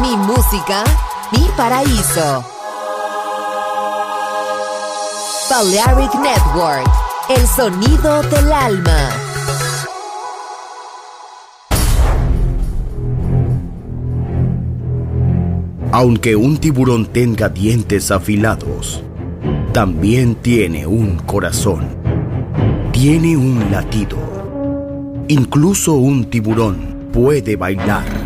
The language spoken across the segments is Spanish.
Mi música, mi paraíso. Balearic Network, el sonido del alma. Aunque un tiburón tenga dientes afilados, también tiene un corazón. Tiene un latido. Incluso un tiburón puede bailar.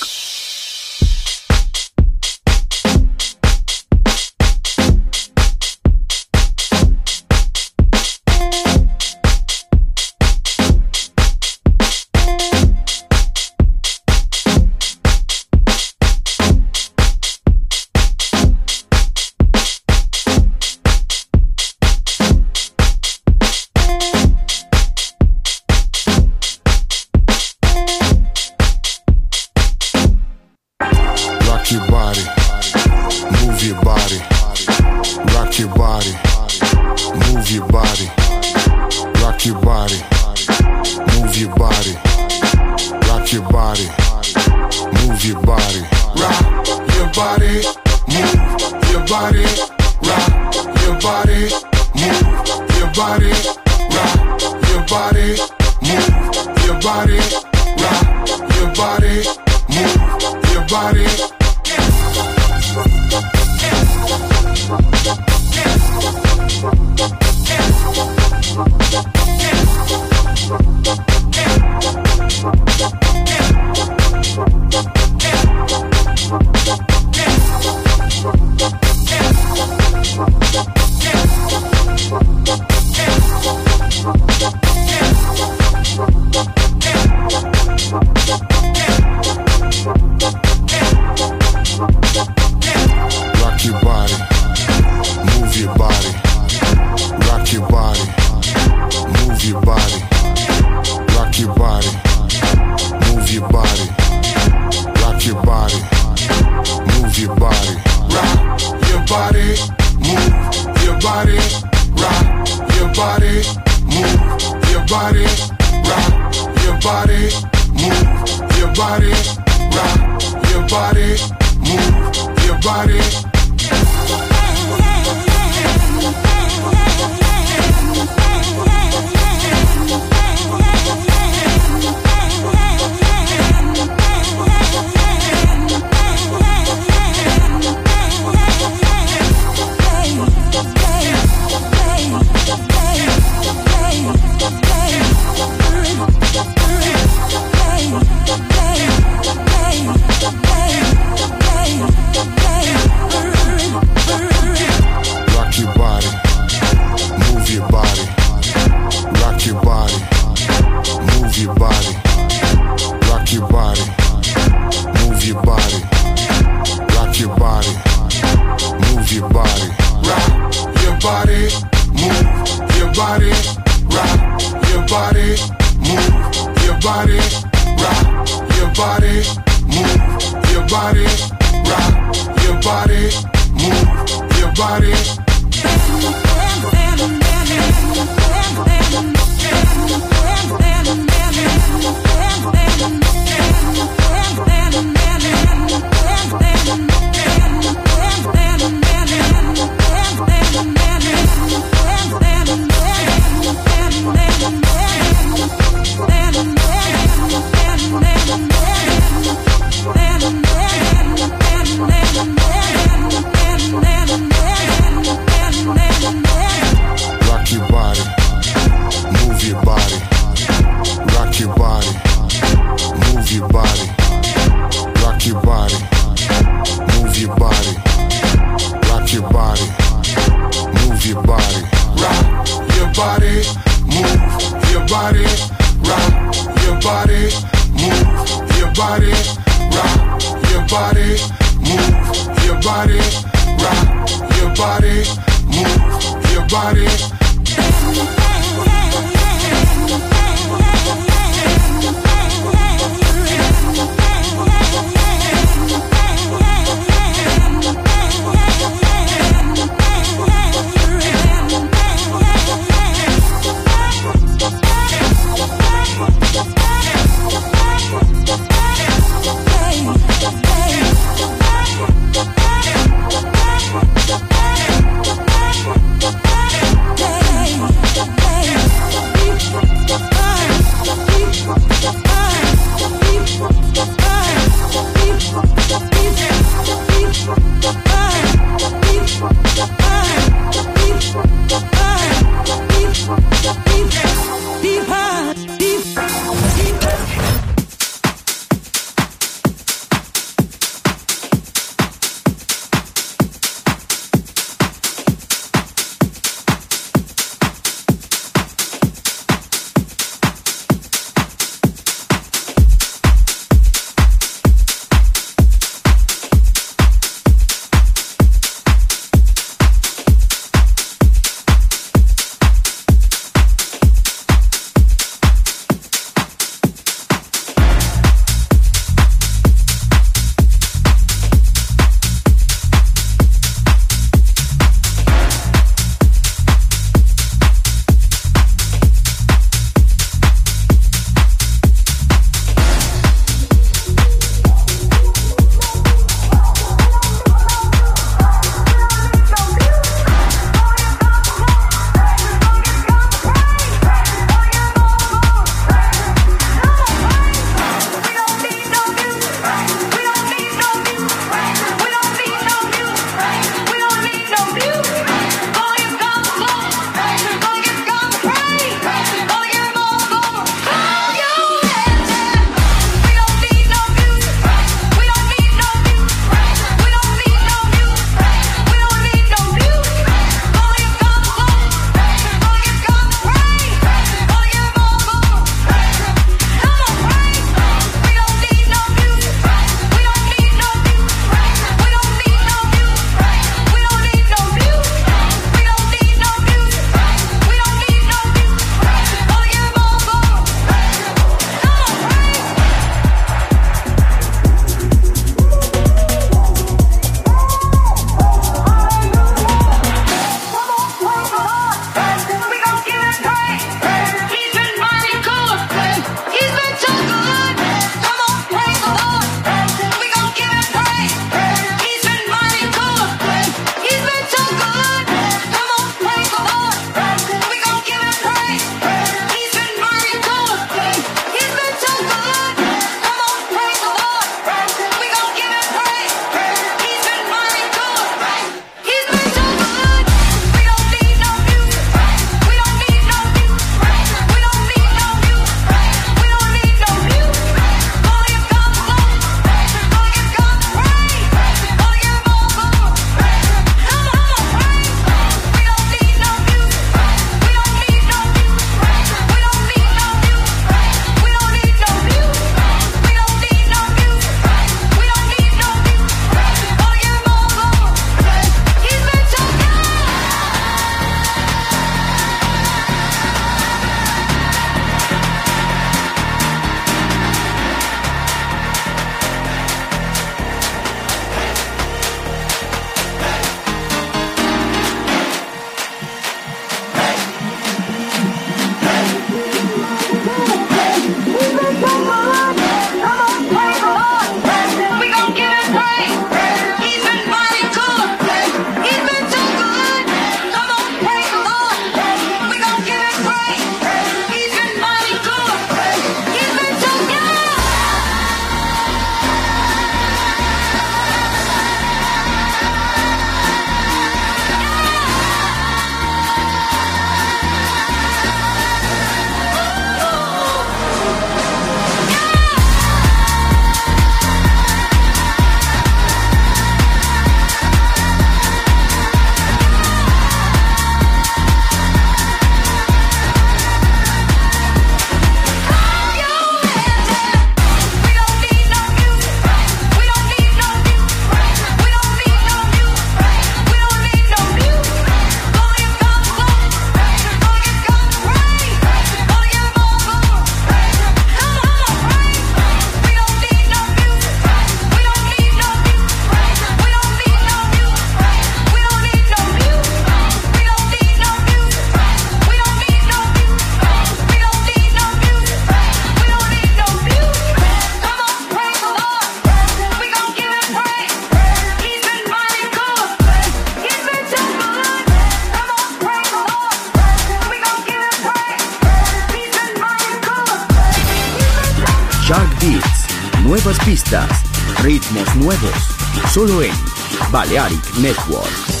Balearic Network.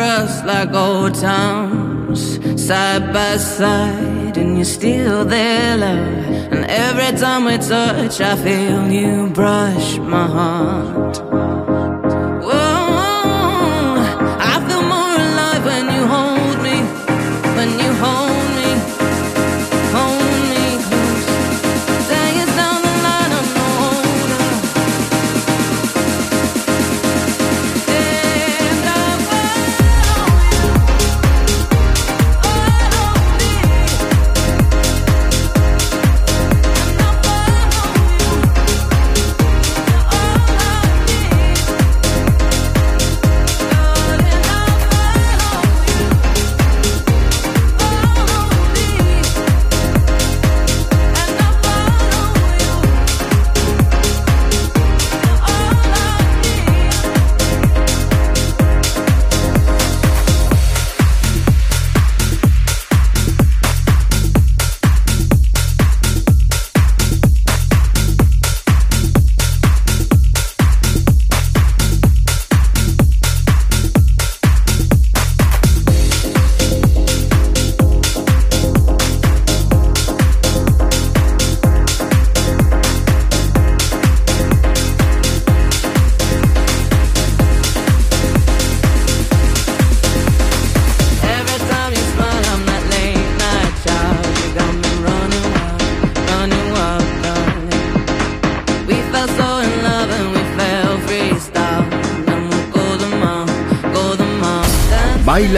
Us like old times, side by side, and you're still there, love. And every time we touch, I feel you brush my heart.